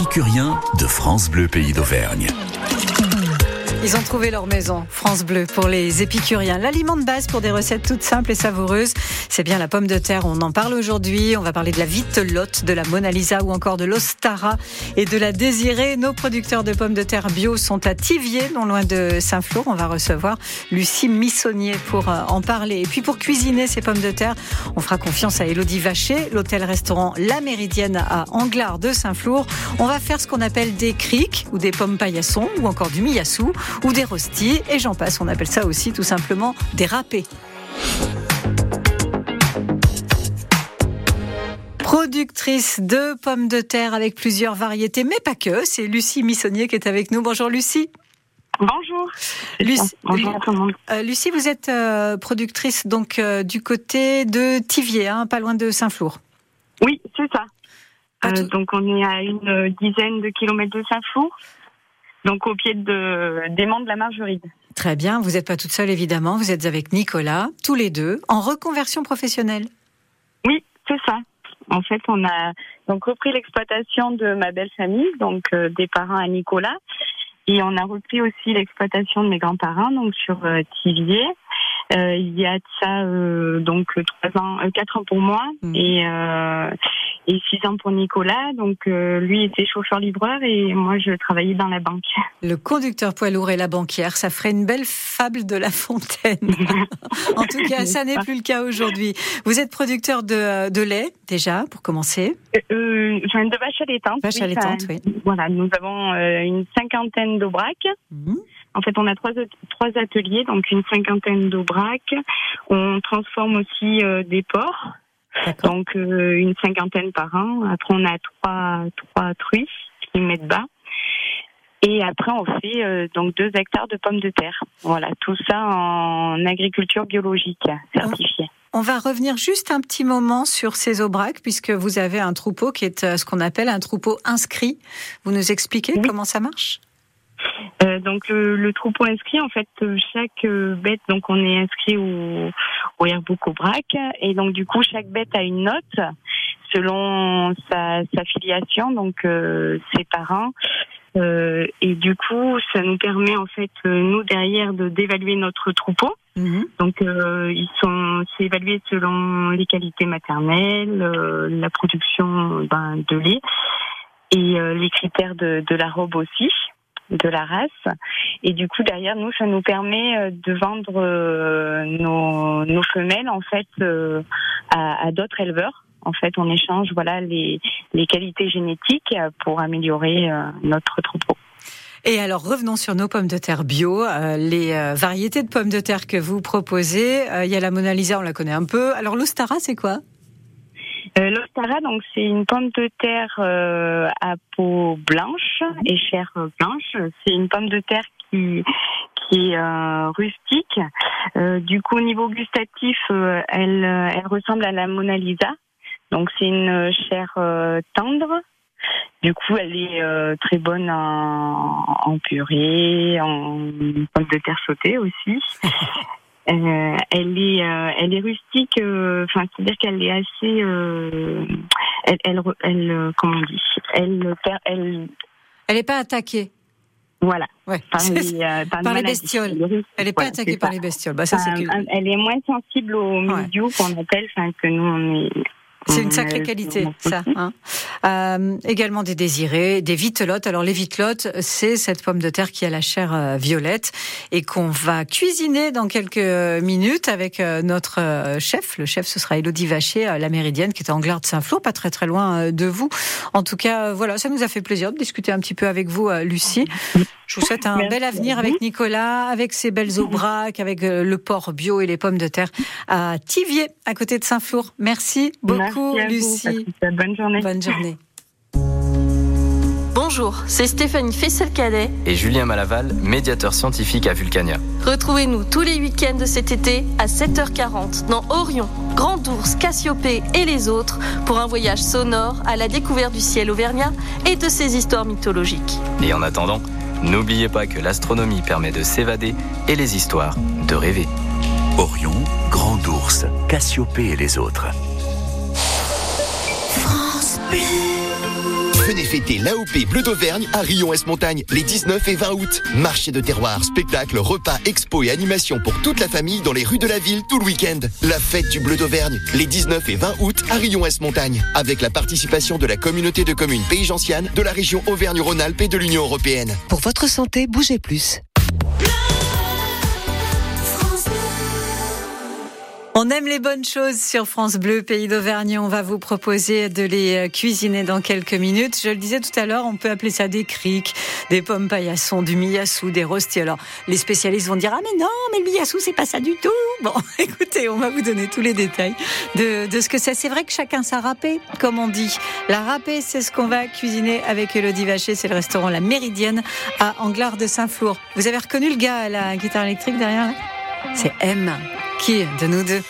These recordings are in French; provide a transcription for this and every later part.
épicuriens de France Bleu Pays d'Auvergne. Ils ont trouvé leur maison, France Bleu, pour les épicuriens. L'aliment de base pour des recettes toutes simples et savoureuses, c'est bien la pomme de terre. On en parle aujourd'hui. On va parler de la vitelotte, de la Mona Lisa ou encore de l'Ostara et de la désirée. Nos producteurs de pommes de terre bio sont à Tivier, non loin de Saint-Flour. On va recevoir Lucie Missonnier pour euh, en parler. Et puis pour cuisiner ces pommes de terre, on fera confiance à Elodie Vacher, l'hôtel-restaurant La Méridienne à Anglard de Saint-Flour. On va faire ce qu'on appelle des criques ou des pommes paillassons ou encore du miyassou ou des rostis, et j'en passe. On appelle ça aussi tout simplement des râpés. Productrice de pommes de terre avec plusieurs variétés, mais pas que. C'est Lucie Missonnier qui est avec nous. Bonjour Lucie. Bonjour. Lucie, Bonjour tout le monde. euh, Lucie, vous êtes euh, productrice donc euh, du côté de Tivier, hein, pas loin de Saint-Flour. Oui, c'est ça. Tout- donc on est à une dizaine de kilomètres de Saint-Flour, donc au pied de, des de la Margeride. Très bien. Vous n'êtes pas toute seule évidemment. Vous êtes avec Nicolas, tous les deux, en reconversion professionnelle. Oui, c'est ça. En fait, on a donc repris l'exploitation de ma belle famille, donc euh, des parents à Nicolas, et on a repris aussi l'exploitation de mes grands-parents, donc sur euh, Thiviers. Euh, il y a de ça euh, donc trois ans, euh, quatre ans pour moi Mhm. et euh, et six ans pour Nicolas. Donc euh, lui était chauffeur-livreur et moi je travaillais dans la banque. Le conducteur poids lourd et la banquière, ça ferait une belle fable de La Fontaine. en tout cas, ça n'est plus le cas aujourd'hui. Vous êtes producteur de, de lait, déjà, pour commencer. Euh, enfin, de vache allaitante. Vache oui, allaitante, ça- oui. Voilà, nous avons euh, une cinquantaine d'aubracs. Mhm. En fait, on a trois, trois ateliers, donc une cinquantaine d'aubracs. On transforme aussi euh, des porcs, donc euh, une cinquantaine par an. Après, on a trois, trois truies qui mettent bas. Et après, on fait euh, donc deux hectares de pommes de terre. Voilà, tout ça en agriculture biologique certifiée. On va revenir juste un petit moment sur ces aubracs, puisque vous avez un troupeau qui est euh, ce qu'on appelle un troupeau inscrit. Vous nous expliquez Oui. comment ça marche? Euh, donc le, le troupeau inscrit, en fait, euh, chaque euh, bête, donc on est inscrit au, au Airbook au brac, et donc du coup chaque bête a une note selon sa, sa filiation, donc euh, ses parents. Euh, et du coup, ça nous permet en fait euh, nous derrière de d'évaluer notre troupeau. Mhm. Donc euh, ils sont c'est évalué selon les qualités maternelles, euh, la production ben, de lait et euh, les critères de, de la robe aussi, de la race. Et du coup derrière nous ça nous permet euh, de vendre euh, nos, nos femelles en fait euh, à, à d'autres éleveurs. En fait, on échange voilà les, les qualités génétiques pour améliorer notre troupeau. Et alors revenons sur nos pommes de terre bio, les variétés de pommes de terre que vous proposez. Il y a la Mona Lisa, on la connaît un peu. Alors l'Ostara, c'est quoi? Euh, L'Ostara, donc c'est une pomme de terre euh, à peau blanche et chair blanche. C'est une pomme de terre qui qui est euh, rustique. Euh, du coup, au niveau gustatif, euh, elle elle ressemble à la Mona Lisa. Donc c'est une chair tendre. Du coup, elle est très bonne en, en purée, en pomme de terre sautée aussi. Euh, elle est, euh, elle est rustique. euh, Enfin, c'est-à-dire qu'elle est assez. euh, elle, elle, elle, euh, comment on dit? Elle, elle, Elle n'est pas attaquée. voilà. Ouais. Par les, euh, par par les bestioles. Elle est n'est pas voilà, attaquée par ça. les bestioles. Bah, ça, un- elle est moins sensible au Ouais. milieu qu'on appelle, enfin que nous on est. C'est une on sacrée a- qualité, ça. hein. Euh, également des désirés, des vitelottes. Alors les vitelottes, c'est cette pomme de terre qui a la chair euh, violette et qu'on va cuisiner dans quelques minutes avec euh, notre euh, chef. Le chef, ce sera Elodie Vacher, euh, la Méridienne, qui est en Glare de Saint-Flour, pas très très loin euh, de vous. En tout cas, euh, voilà, ça nous a fait plaisir de discuter un petit peu avec vous, euh, Lucie. Je vous souhaite un Merci bel avenir avec Nicolas, avec ses belles aubracs, avec euh, le porc bio et les pommes de terre à Tivier, à côté de Saint-Flour. Merci beaucoup, Merci à vous, Lucie. Bonne journée. Bonne journée. Bonjour, c'est Stéphanie Fessel-Cadet. et Julien Malaval, médiateur scientifique à Vulcania. Retrouvez-nous tous les week-ends de cet été à 7h40 dans Orion, Grand Ours, Cassiopée et les autres pour un voyage sonore à la découverte du ciel auvergnat et de ses histoires mythologiques. Et en attendant, n'oubliez pas que l'astronomie permet de s'évader et les histoires de rêver. Orion, Grand Ours, Cassiopée et les autres. Venez fêter l'AOP Bleu d'Auvergne à Rion-Est Montagne les 19 et 20 août. Marché de terroir, spectacle, repas, expo et animation pour toute la famille dans les rues de la ville tout le week-end. La fête du Bleu d'Auvergne les 19 et 20 août à Rion-Est Montagne avec la participation de la communauté de communes Pays Gentiane, de la région Auvergne-Rhône-Alpes et de l'Union européenne. Pour votre santé, bougez plus. On aime les bonnes choses sur France Bleu, pays d'Auvergne. On va vous proposer de les euh, cuisiner dans quelques minutes. Je le disais tout à l'heure, on peut appeler ça des criques, des pommes paillassons, du miyassou, des rostis. Alors, les spécialistes vont dire, ah mais non, mais le miyassou, c'est pas ça du tout. Bon, écoutez, on va vous donner tous les détails de, de ce que c'est. C'est vrai que chacun sa râpée, comme on dit. La râpée, c'est ce qu'on va cuisiner avec Elodie Vacher. C'est le restaurant La Méridienne à Anglard de Saint-Flour. Vous avez reconnu le gars à la guitare électrique derrière là? C'est M. Qui de nous deux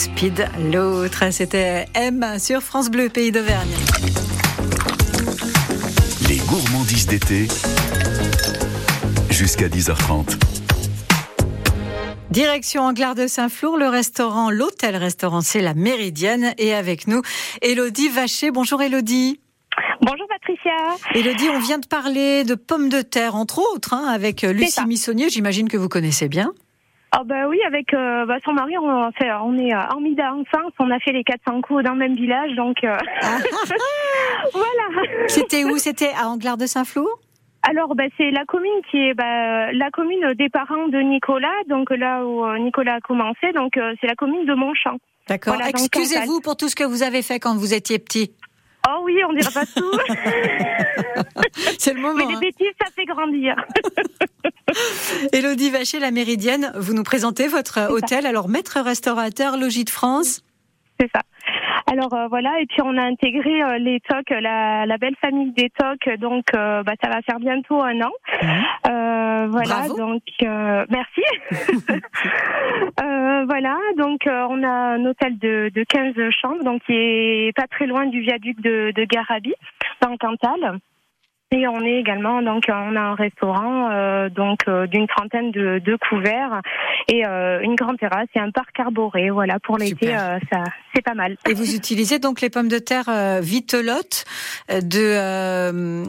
Speed, l'autre. C'était M sur France Bleu, pays d'Auvergne. Les gourmandises d'été, jusqu'à 10h30. Direction Anglard de Saint-Flour, le restaurant, l'hôtel-restaurant, c'est la Méridienne. Et avec nous, Elodie Vacher. Bonjour Elodie. Bonjour Patricia. Elodie, on vient de parler de pommes de terre, entre autres, hein, avec Lucie Missonnier. J'imagine que vous connaissez bien. Ah bah oui, avec euh, bah, son mari, on, fait, on est en euh, d'enfance, on a fait les 400 coups dans le même village, donc euh, voilà. C'était où? C'était à Anglard de Saint-Flour? Alors, bah, c'est la commune qui est bah, la commune des parents de Nicolas, donc là où Nicolas a commencé, donc c'est la commune de Montchamp. D'accord. Excusez-vous pour tout ce que vous avez fait quand vous étiez petit. Oh oui, on dira pas tout. C'est le moment. Mais les hein. bêtises, ça fait grandir. Élodie Vacher, la Méridienne, vous nous présentez votre hôtel. Alors, maître restaurateur, logis de France. C'est ça. Alors euh, voilà, et puis on a intégré euh, les TOC, la, la belle famille des TOC, donc euh, bah, ça va faire bientôt un an. Euh, voilà, Bravo. donc euh, merci. Euh, voilà, donc euh, on a un hôtel de, de 15 chambres, donc qui est pas très loin du viaduc de, de Garabi, dans le Cantal. Et on est également donc on a un restaurant euh, donc euh, d'une trentaine de, de couverts et euh, une grande terrasse et un parc arboré. Voilà pour l'été, euh, ça c'est pas mal. Et vous utilisez donc les pommes de terre euh, Vitelotte euh, de, euh,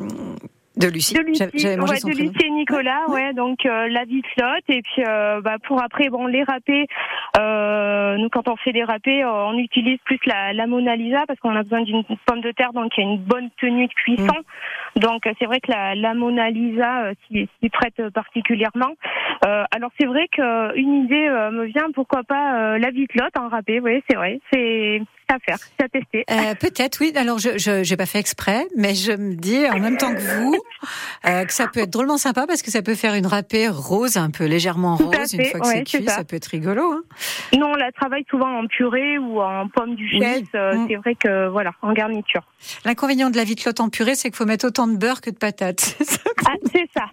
de Lucie. De Lucie, ouais, de. Lucie et Nicolas, ouais, donc euh, la vitelotte et puis euh, bah, pour après bon les râpés, euh, nous quand on fait des râpés, euh, on utilise plus la, la Mona Lisa parce qu'on a besoin d'une pomme de terre donc il y a une bonne tenue de cuisson. Mm. Donc euh, c'est vrai que la, la Mona Lisa euh, s'y prête particulièrement. Euh, alors c'est vrai qu'une idée euh, me vient, pourquoi pas euh, la vitelotte en râpé, oui c'est vrai, à faire, c'est à tester. Euh, Peut-être, oui. Alors, je je j'ai pas fait exprès, mais je me dis en même temps que vous euh, que ça peut être drôlement sympa parce que ça peut faire une râpée rose, un peu légèrement rose. Une fois que ouais, c'est cuit, ça. ça. peut être rigolo. Hein. Nous on la travaille souvent en purée ou en pomme duchesse, Oui. euh, Mm. c'est vrai que voilà, en garniture. L'inconvénient de la vitelotte en purée, c'est qu'il faut mettre autant de beurre que de patates. Ah, c'est ça.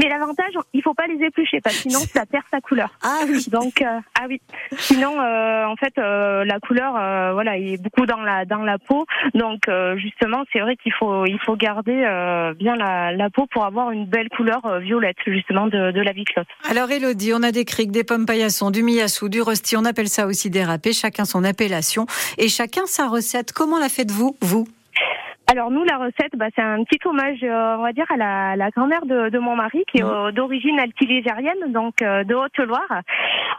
Mais l'avantage, il faut pas les éplucher parce que sinon ça perd sa couleur. ah oui. Donc euh, ah oui. Sinon euh, en fait euh, la couleur euh, voilà est beaucoup dans la dans la peau. Donc euh, justement c'est vrai qu'il faut il faut garder euh, bien la, la peau pour avoir une belle couleur euh, violette justement de, de la vitelotte. Alors Elodie, on a des criques, des pommes paillassons, du miyassou, du rosti, on appelle ça aussi des râpés, chacun son appellation et chacun sa recette. Comment la faites-vous, vous? Alors nous, la recette, bah, c'est un petit hommage, euh, on va dire, à la, la grand-mère de, de mon mari, qui est euh, d'origine altilégérienne, donc euh, de Haute-Loire.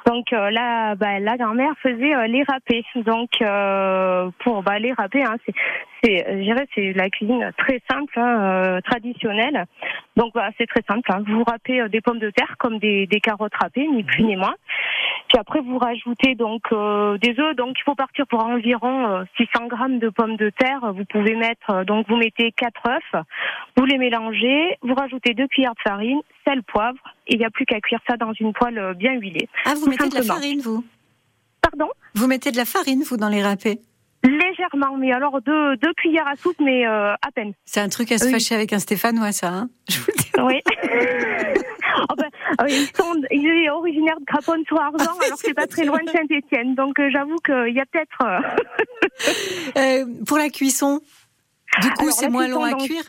Donc euh, là, bah, la grand-mère faisait euh, les râpés. Donc euh, pour bah, les râpés, hein, c'est, c'est, je dirais, c'est la cuisine très simple, hein, euh, traditionnelle. Donc bah, c'est très simple. Hein. Vous râpez des pommes de terre comme des, des carottes râpées, ni plus ni moins. Puis après, vous rajoutez donc euh, des œufs. Donc il faut partir pour environ euh, 600 grammes de pommes de terre. Vous pouvez mettre euh, donc vous mettez quatre œufs, vous les mélangez, vous rajoutez deux cuillères de farine, sel, poivre. Et il n'y a plus qu'à cuire ça dans une poêle euh, bien huilée. Ah, vous Tout mettez de la farine, vous? Pardon? Vous mettez de la farine, vous, dans les râpés? Légèrement, mais alors deux, deux cuillères à soupe, mais euh, à peine. C'est un truc à se Oui. fâcher avec un Stéphanois, ça. Hein? Je vous le dis. Oui. Oh ben, euh, ils sont, il est originaire de Craponne-sur-Argent, Ah oui, alors c'est c'est pas très loin de Saint-Étienne. Donc euh, j'avoue qu'il y a peut-être. euh, Euh, pour la cuisson, du coup, c'est moins long à cuire?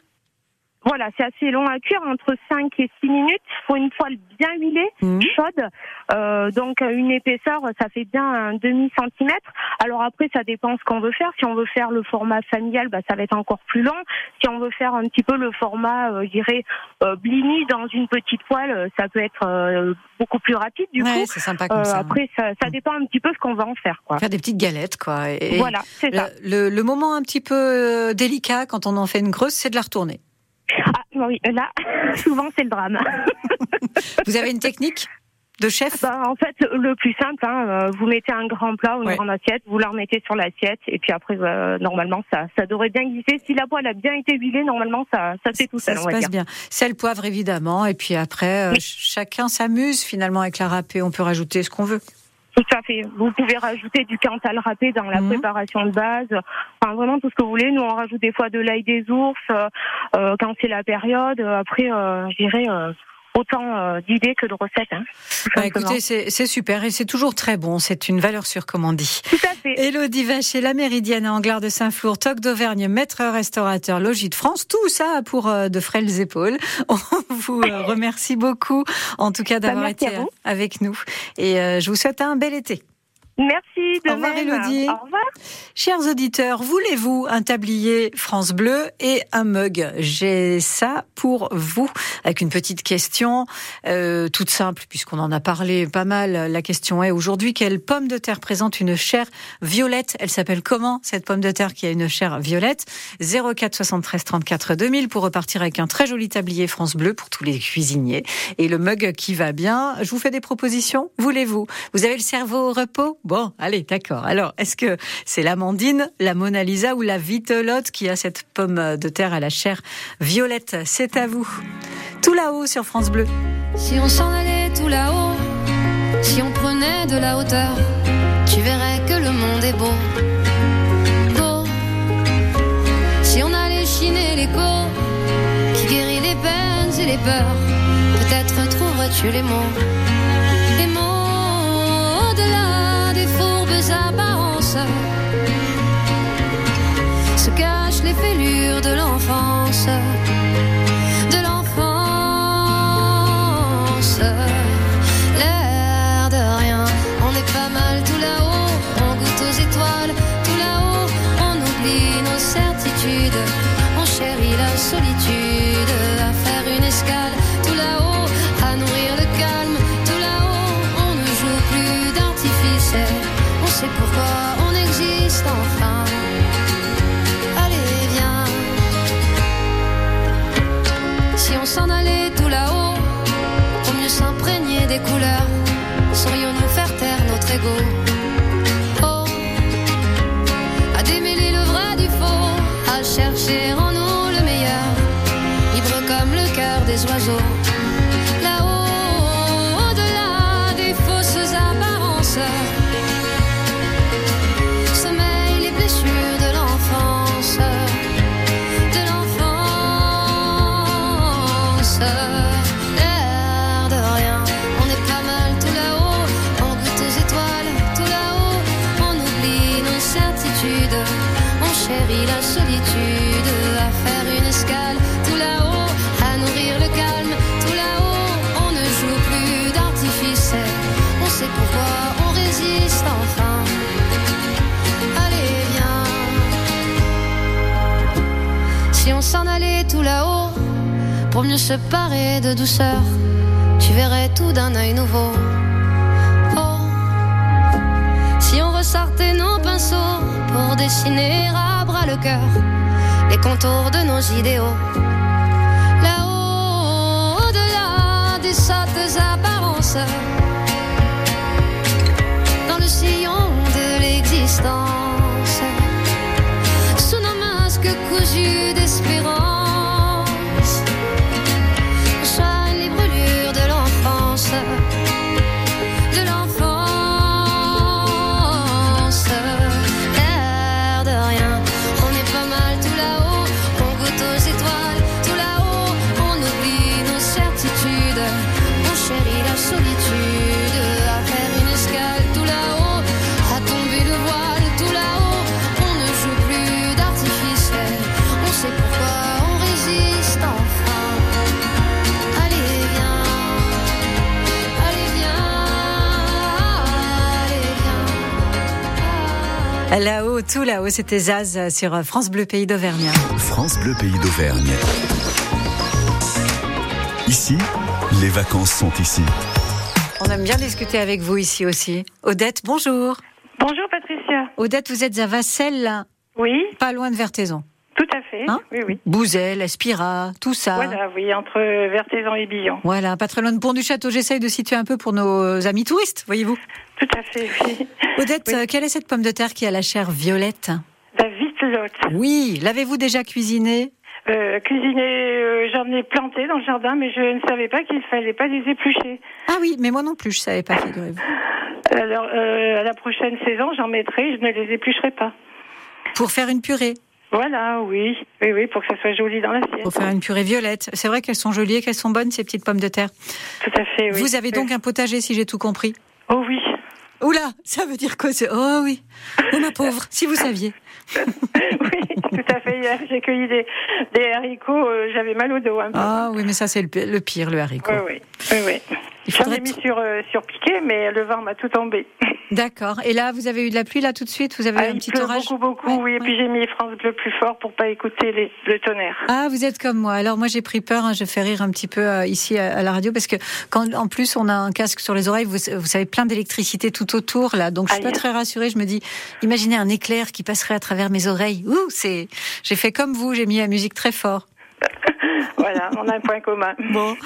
Voilà, c'est assez long à cuire, entre 5 et 6 minutes. Il faut une poêle bien huilée, Mhm. chaude. Euh, donc une épaisseur, ça fait bien un demi-centimètre. Alors après, ça dépend ce qu'on veut faire. Si on veut faire le format familial, bah, ça va être encore plus long. Si on veut faire un petit peu le format, euh, je dirais, euh, blini dans une petite poêle, euh, ça peut être euh, beaucoup plus rapide du Ouais, coup. c'est sympa comme Euh, ça. après, ça, ça dépend un petit peu ce qu'on va en faire. Quoi. Faire des petites galettes, quoi. Et voilà, c'est ça. le, le, moment un petit peu délicat quand on en fait une grosse, c'est de la retourner. Ah oui, là, souvent c'est le drame. Vous avez une technique de chef? Bah, en fait, le plus simple, hein, euh, vous mettez un grand plat ou une Ouais. grande assiette, vous la remettez sur l'assiette, et puis après, euh, normalement, ça, ça devrait bien glisser. Si la poêle a bien été huilée, normalement, ça, ça fait tout Ça seul, se on va passe dire. bien. Sel, poivre, évidemment. Et puis après, euh, Oui. chacun s'amuse finalement avec la râpée. On peut rajouter ce qu'on veut. Tout à fait. Vous pouvez rajouter du cantal râpé dans la Mhm. préparation de base. Enfin, vraiment tout ce que vous voulez. Nous, on rajoute des fois de l'ail des ours euh, euh, quand c'est la période. Après, euh, je dirais euh, autant euh, d'idées que de recettes. Hein, Bah, écoutez, c'est super et c'est toujours très bon. C'est une valeur sûre, comme on dit. Tout à fait. Élodie Vacher, la Méridienne à Anglars de Saint-Flour, Toc d'Auvergne, maître restaurateur, logis de France, tout ça pour euh, de frêles épaules. On vous euh, remercie beaucoup, en tout cas, d'avoir Bah, merci été avec nous. Et euh, je vous souhaite un bel été. Merci de Au revoir, même. Élodie. Au revoir. Chers auditeurs, voulez-vous un tablier France Bleu et un mug J'ai ça pour vous, avec une petite question euh, toute simple, puisqu'on en a parlé pas mal. La question est aujourd'hui, quelle pomme de terre présente une chair violette? Elle s'appelle comment, cette pomme de terre qui a une chair violette? 04 73 34 2000 pour repartir avec un très joli tablier France Bleu pour tous les cuisiniers. Et le mug qui va bien. Je vous fais des propositions? Voulez-vous? Vous avez le cerveau au repos? Bon, allez, d'accord. Alors, est-ce que c'est l'amandine, la Mona Lisa ou la vitelotte qui a cette pomme de terre à la chair violette? C'est à vous. Tout là-haut sur France Bleu. Si on s'en allait tout là-haut, si on prenait de la hauteur, tu verrais que le monde est beau. Beau. Si on allait chiner l'écho, qui guérit les peines et les peurs, peut-être trouverais-tu les mots. Les mots des fourbes apparences se cachent les fêlures de l'enfance. Pour mieux se parer de douceur, tu verrais tout d'un œil nouveau. Oh, si on ressortait nos pinceaux pour dessiner à bras le cœur les contours de nos idéaux. Là-haut, au-delà des sottes apparences, dans le sillon de l'existence sous nos masques cousus d'espérance. Là-haut, tout là-haut, c'était Zaz sur France Bleu Pays d'Auvergne. France Bleu Pays d'Auvergne. Ici, les vacances sont ici. On aime bien discuter avec vous ici aussi. Odette, bonjour. Bonjour Patricia. Odette, vous êtes à Vassel, Oui, pas loin de Vertaison. Tout à fait. Hein oui, oui. Bouzel, Espira, tout ça. Voilà, oui, entre Vertaison et Billon. Voilà, pas très loin de Pont du Château. J'essaye de situer un peu pour nos amis touristes, voyez-vous. Tout à fait, oui. Odette, Oui. euh, quelle est cette pomme de terre qui a la chair violette? La vitelotte. Oui, l'avez-vous déjà cuisinée? Euh, cuisiner, euh, j'en ai planté dans le jardin, mais je ne savais pas qu'il fallait pas les éplucher. Ah oui, mais moi non plus, je savais pas, figurez-vous. Alors, euh, à la prochaine saison, j'en mettrai, je ne les éplucherai pas. Pour faire une purée, Voilà, oui, oui, oui, pour que ça soit joli dans l'assiette. pour faire une purée violette. C'est vrai qu'elles sont jolies et qu'elles sont bonnes, ces petites pommes de terre. Tout à fait, oui. Vous avez donc un potager, si j'ai tout compris Oh oui. Oula, ça veut dire quoi c'est Oh oui, oh ma pauvre, si vous saviez. oui, tout à fait. Hier, j'ai cueilli des, des haricots, euh, j'avais mal au dos un peu. Ah oui, mais ça c'est le pire, le haricot. Oui, oui, oui, oui. J'en ai mis sur, euh, sur piqué, mais le vent m'a tout tombé. D'accord. Et là, vous avez eu de la pluie là tout de suite? Vous avez Ah, eu un il petit pleut orage? beaucoup, beaucoup, Ouais, oui. Et puis j'ai mis France Bleu plus fort pour pas écouter les, le tonnerre. Ah, vous êtes comme moi. Alors moi j'ai pris peur, hein, je fais rire un petit peu euh, ici à, à la radio parce que quand en plus on a un casque sur les oreilles, vous, vous savez plein d'électricité tout autour là, donc je suis Aïe. pas très rassurée. Je me dis, imaginez un éclair qui passerait à travers mes oreilles. Ouh, c'est, j'ai fait comme vous, j'ai mis la musique très fort. voilà, on a un point commun. Bon,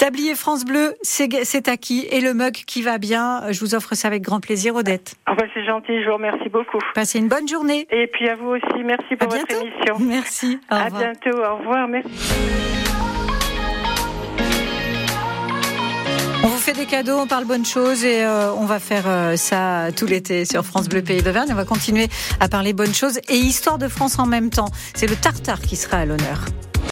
Tablier France Bleu, c'est c'est acquis. Et le mug qui va bien, je vous offre ça avec grand plaisir, Odette. Ah bah, c'est gentil, je vous remercie beaucoup. Passez une bonne journée. Et puis à vous aussi, merci pour À votre bientôt. émission. Merci. Au à revoir. bientôt, au revoir, merci. On vous fait des cadeaux, on parle bonnes choses et euh, on va faire euh, ça tout l'été sur France Bleu Pays d'Auvergne. On va continuer à parler bonnes choses et histoire de France en même temps. C'est le tartare qui sera à l'honneur.